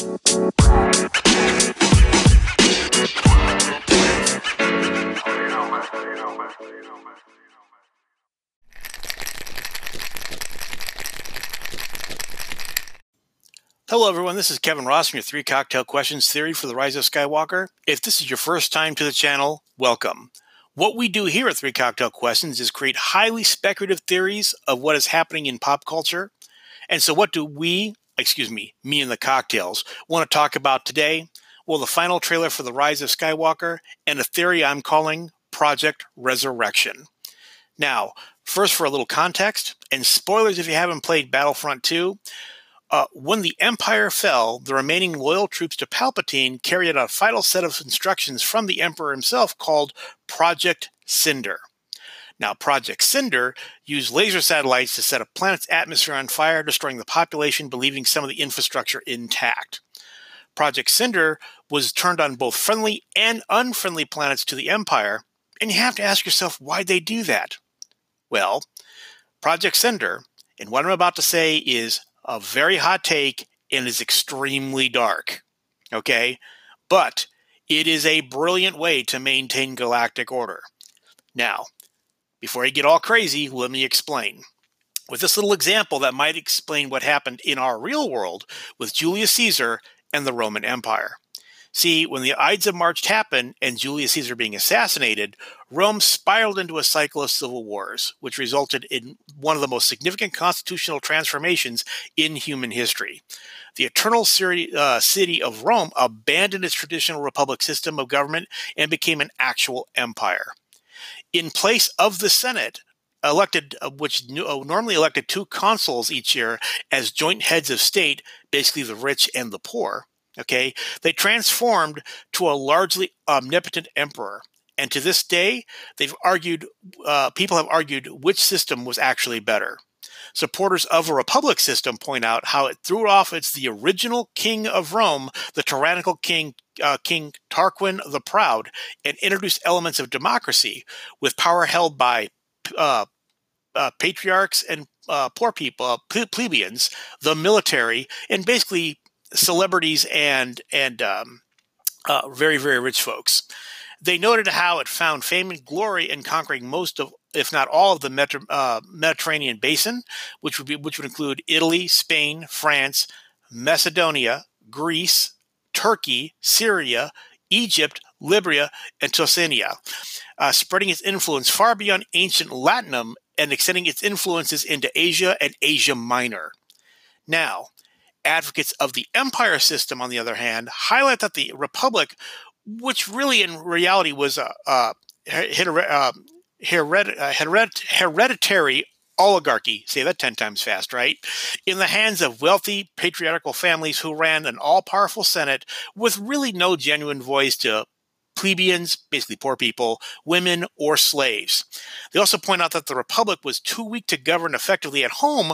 Hello, everyone. This is Kevin Ross from your Three Cocktail Questions Theory for the Rise of Skywalker. If this is your first time to the channel, welcome. What we do here at Three Cocktail Questions is create highly speculative theories of what is happening in pop culture. And so, what do we, excuse me, me and the cocktails, want to talk about today? Well, the final trailer for The Rise of Skywalker and a theory I'm calling Project Resurrection. Now, first, for a little context, and spoilers if you haven't played Battlefront 2. Uh, when the Empire fell, the remaining loyal troops to Palpatine carried out a final set of instructions from the Emperor himself called Project Cinder. Now, Project Cinder used laser satellites to set a planet's atmosphere on fire, destroying the population, but leaving some of the infrastructure intact. Project Cinder was turned on both friendly and unfriendly planets to the Empire, and you have to ask yourself why they do that. Well, Project Cinder, and what I'm about to say is a very hot take and is extremely dark. Okay? But it is a brilliant way to maintain galactic order. Now, before I get all crazy, let me explain. With this little example that might explain what happened in our real world with Julius Caesar and the Roman Empire. See, when the Ides of March happened and Julius Caesar being assassinated, Rome spiraled into a cycle of civil wars, which resulted in one of the most significant constitutional transformations in human history. The eternal uh, city of Rome abandoned its traditional republic system of government and became an actual empire. In place of the Senate, elected, uh, which uh, normally elected two consuls each year as joint heads of state, basically the rich and the poor, Okay, they transformed to a largely omnipotent emperor. And to this day, they've argued, uh, people have argued which system was actually better. Supporters of a republic system point out how it threw off its the original king of Rome, the tyrannical king uh, King Tarquin the Proud, and introduced elements of democracy, with power held by uh, uh, patriarchs and uh, poor people, uh, plebeians, the military, and basically celebrities and and um, uh, very very rich folks. They noted how it found fame and glory in conquering most of, if not all, of the Medi- uh, Mediterranean basin, which would be which would include Italy, Spain, France, Macedonia, Greece, Turkey, Syria, Egypt, Libya, and Toscania, uh, spreading its influence far beyond ancient Latinum and extending its influences into Asia and Asia Minor. Now, Advocates of the empire system, on the other hand, highlight that the republic, which really in reality was uh, uh, a, a um, uh, hereditary oligarchy, say that 10 times fast, right? In the hands of wealthy patriarchal families who ran an all powerful Senate with really no genuine voice to plebeians, basically poor people, women, or slaves. They also point out that the Republic was too weak to govern effectively at home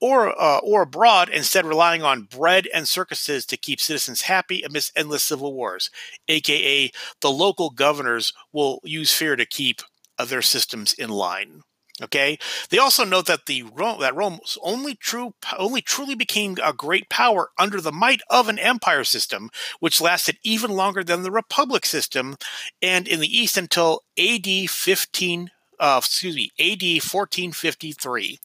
or uh, or abroad, instead relying on bread and circuses to keep citizens happy amidst endless civil wars, aka the local governors will use fear to keep uh, their systems in line. Okay. They also note that the Rome, that Rome only true only truly became a great power under the might of an empire system, which lasted even longer than the republic system, and in the East until A.D. fifteen. Uh, excuse me, A.D. fourteen fifty three.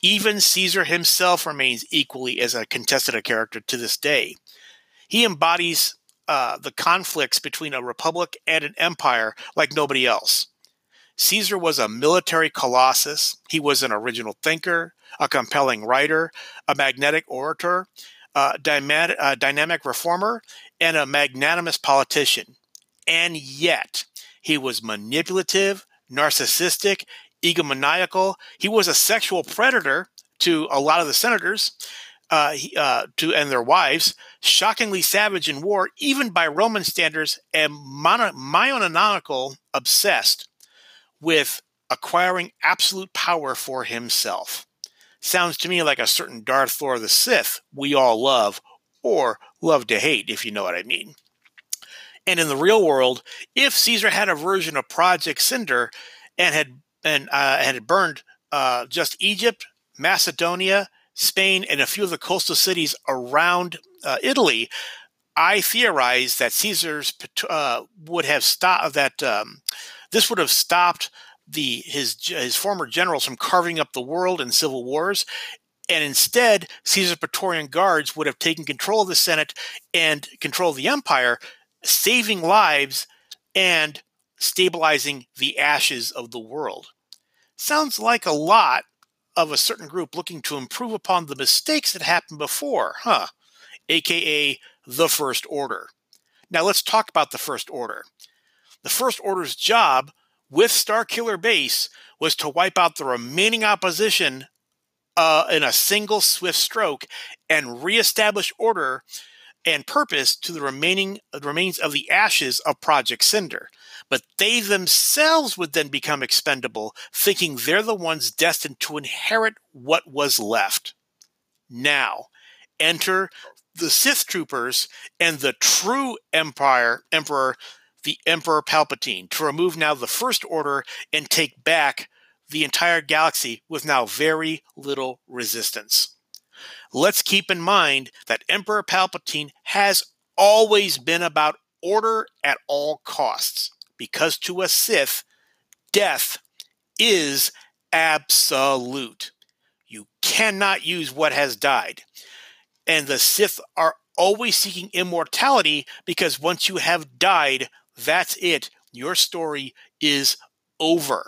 Even Caesar himself remains equally as a contested a character to this day. He embodies uh, the conflicts between a republic and an empire like nobody else. Caesar was a military colossus. He was an original thinker, a compelling writer, a magnetic orator, a dynamic, a dynamic reformer, and a magnanimous politician. And yet, he was manipulative, narcissistic, egomaniacal. He was a sexual predator to a lot of the senators uh, uh, to and their wives. Shockingly savage in war, even by Roman standards, and mono- obsessed with acquiring absolute power for himself. Sounds to me like a certain Darth Thor the Sith we all love, or love to hate, if you know what I mean. And in the real world, if Caesar had a version of Project Cinder and had and uh, had burned uh, just Egypt, Macedonia, Spain, and a few of the coastal cities around uh, Italy, I theorize that Caesar's uh, would have stopped that. Um, this would have stopped the his his former generals from carving up the world in civil wars, and instead, Caesar's Praetorian guards would have taken control of the Senate and control of the empire, saving lives and stabilizing the ashes of the world. Sounds like a lot of a certain group looking to improve upon the mistakes that happened before, huh? AKA the First Order. Now let's talk about the First Order. The First Order's job with Starkiller Base was to wipe out the remaining opposition uh, in a single swift stroke and reestablish order and purpose to the remaining the remains of the ashes of Project Cinder. But they themselves would then become expendable, thinking they're the ones destined to inherit what was left. Now, enter the Sith troopers and the true Empire Emperor, the Emperor Palpatine, to remove now the First Order and take back the entire galaxy with now very little resistance. Let's keep in mind that Emperor Palpatine has always been about order at all costs, because to a Sith, death is absolute. You cannot use what has died. And the Sith are always seeking immortality because once you have died, that's it. Your story is over.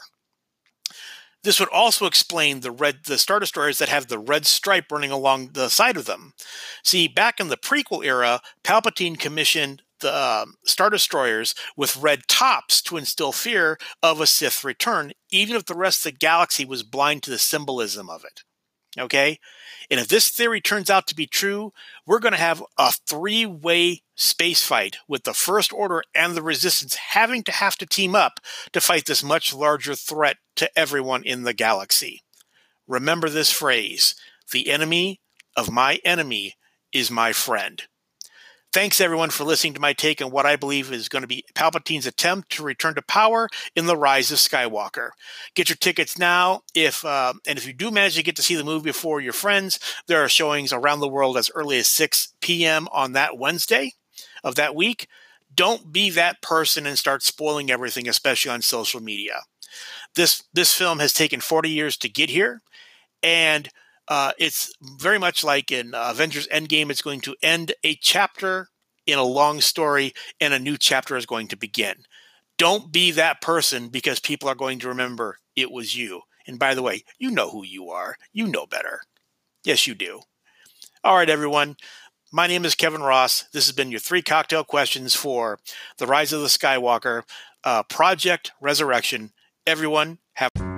This would also explain the red the star destroyers that have the red stripe running along the side of them. See, back in the prequel era, Palpatine commissioned um, star destroyers with red tops to instill fear of a Sith return, even if the rest of the galaxy was blind to the symbolism of it. Okay? And if this theory turns out to be true, we're going to have a three way space fight with the First Order and the Resistance having to have to team up to fight this much larger threat to everyone in the galaxy. Remember this phrase the enemy of my enemy is my friend. Thanks everyone for listening to my take on what I believe is going to be Palpatine's attempt to return to power in the Rise of Skywalker. Get your tickets now. If uh, and if you do manage to get to see the movie before your friends, there are showings around the world as early as 6 p.m. on that Wednesday of that week. Don't be that person and start spoiling everything, especially on social media. This this film has taken 40 years to get here, and uh, it's very much like in uh, Avengers Endgame. It's going to end a chapter in a long story, and a new chapter is going to begin. Don't be that person because people are going to remember it was you. And by the way, you know who you are. You know better. Yes, you do. All right, everyone. My name is Kevin Ross. This has been your three cocktail questions for The Rise of the Skywalker uh, Project Resurrection. Everyone, have.